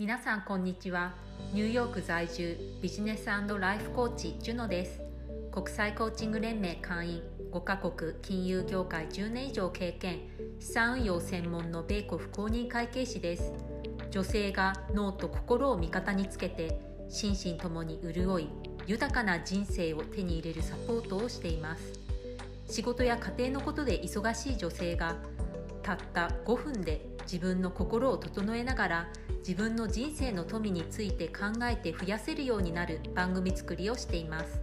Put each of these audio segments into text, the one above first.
皆さんこんにちは。ニューヨーク在住ビジネスライフコーチジュノです。国際コーチング連盟会員5カ国金融業界10年以上経験資産運用専門の米国公認会計士です。女性が脳と心を味方につけて心身ともに潤い豊かな人生を手に入れるサポートをしています。仕事や家庭のことで忙しい女性がたった5分で自分の心を整えながら自分の人生の富について考えて増やせるようになる番組作りをしています。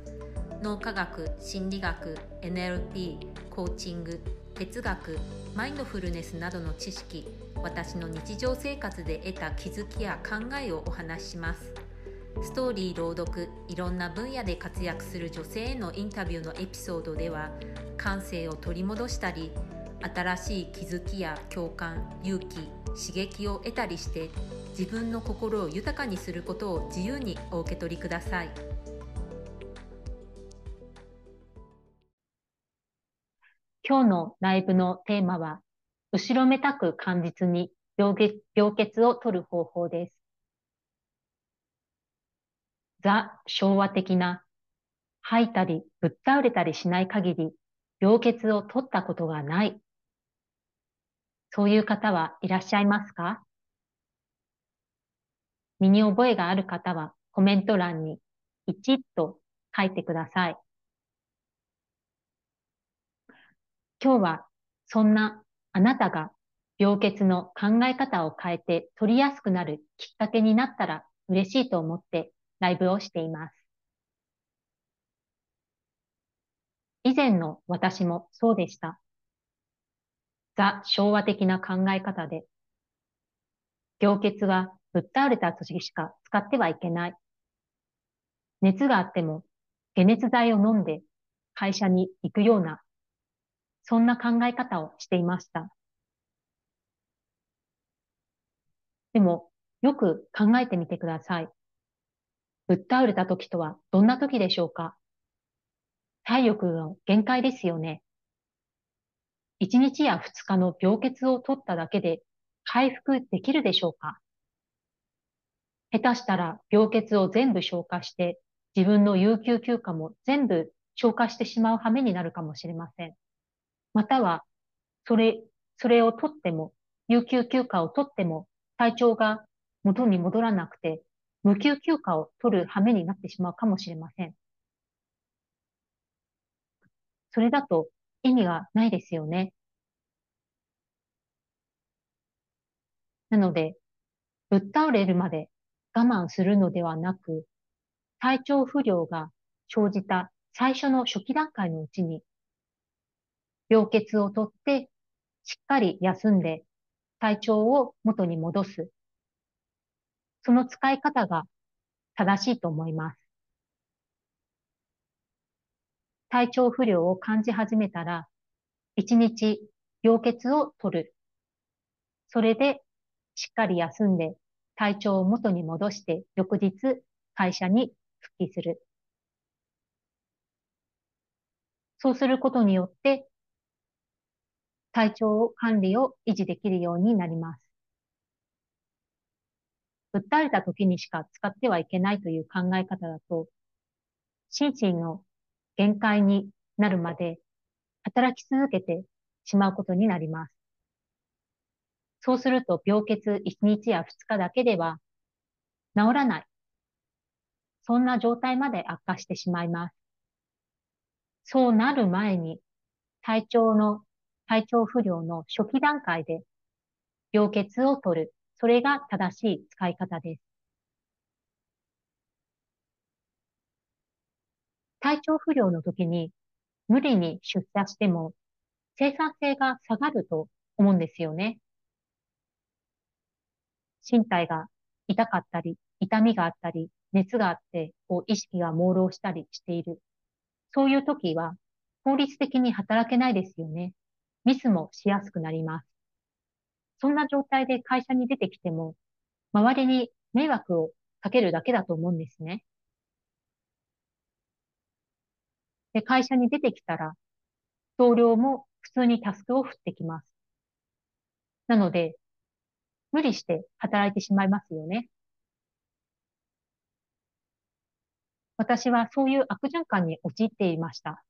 脳科学心理学 NLP コーチング哲学マインドフルネスなどの知識私の日常生活で得た気づきや考えをお話しします。ストーリー朗読いろんな分野で活躍する女性へのインタビューのエピソードでは感性を取り戻したり新しい気づきや共感勇気刺激を得たりして自分の心を豊かにすることを自由にお受け取りください。今日のライブのテーマは後ろめたく感実に病血を取る方法です。ザ・昭和的な吐いたりぶっ倒れたりしない限り病欠を取ったことがない。そういう方はいらっしゃいますか？身に覚えがある方はコメント欄に1と書いてください。今日はそんなあなたが病欠の考え方を変えて取りやすくなるきっかけになったら嬉しいと思ってライブをしています。以前の私もそうでした。ザ・昭和的な考え方で、凝血はぶっ倒れた時しか使ってはいけない。熱があっても解熱剤を飲んで会社に行くような、そんな考え方をしていました。でも、よく考えてみてください。ぶっ倒れた時とはどんな時でしょうか？体力の限界ですよね。1日や2日の病欠を取っただけで回復できるでしょうか？下手したら病欠を全部消化して自分の有給休暇も全部消化してしまう羽目になるかもしれません。または、それ、それを取っても、有給休暇を取っても体調が元に戻らなくて無給休暇を取る羽目になってしまうかもしれません。それだと意味がないですよね。なので、ぶっ倒れるまで我慢するのではなく、体調不良が生じた最初の初期段階のうちに、病欠をとって、しっかり休んで、体調を元に戻す。その使い方が正しいと思います。体調不良を感じ始めたら、一日病欠を取る。それでしっかり休んで体調を元に戻して翌日会社に復帰する。そうすることによって体調管理を維持できるようになります。訴えた時にしか使ってはいけないという考え方だと、心身の限界になるまで働き続けてしまうことになります。そうすると病欠1日や2日だけでは治らない。そんな状態まで悪化してしまいます。そうなる前に体調の、体調不良の初期段階で病欠を取る。それが正しい使い方です。体調不良の時に無理に出社しても生産性が下がると思うんですよね。身体が痛かったり、痛みがあったり、熱があって、こう意識が朦朧したりしている。そういう時は効率的に働けないですよね。ミスもしやすくなります。そんな状態で会社に出てきても、周りに迷惑をかけるだけだと思うんですね。で、会社に出てきたら、同僚も普通にタスクを振ってきます。なので、無理して働いてしまいますよね。私はそういう悪循環に陥っていました。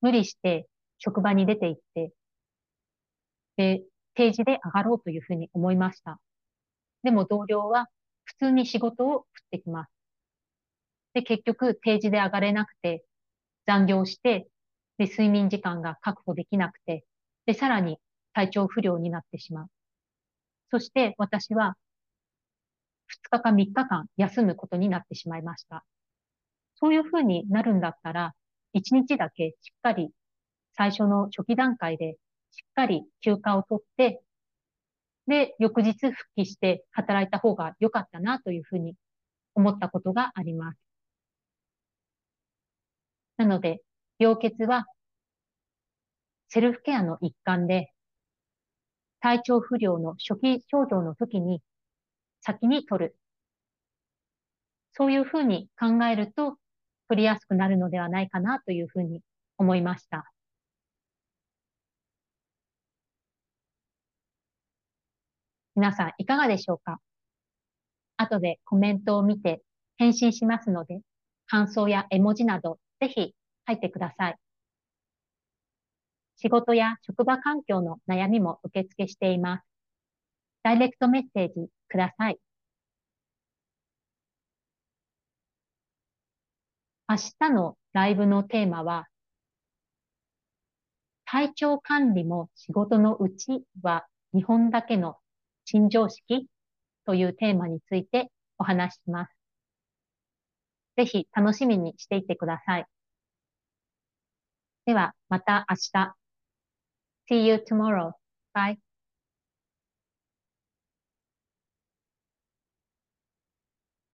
無理して職場に出て行って、で、定時で上がろうというふうに思いました。でも同僚は普通に仕事を振ってきます。で、結局定時で上がれなくて、残業して、で、睡眠時間が確保できなくて、で、さらに体調不良になってしまう。そして私は2日か3日間休むことになってしまいました。そういうふうになるんだったら、1日だけしっかり最初の初期段階でしっかり休暇を取って、で、翌日復帰して働いた方が良かったなというふうに思ったことがあります。なので、病欠はセルフケアの一環で、体調不良の初期症状の時に先に取る。そういうふうに考えると取りやすくなるのではないかなというふうに思いました。皆さんいかがでしょうか？後でコメントを見て返信しますので、感想や絵文字などぜひ入ってください。仕事や職場環境の悩みも受付しています。ダイレクトメッセージください。明日のライブのテーマは、体調管理も仕事のうちは日本だけの新常識というテーマについてお話しします。ぜひ楽しみにしていてください。では、また明日。See you tomorrow. Bye.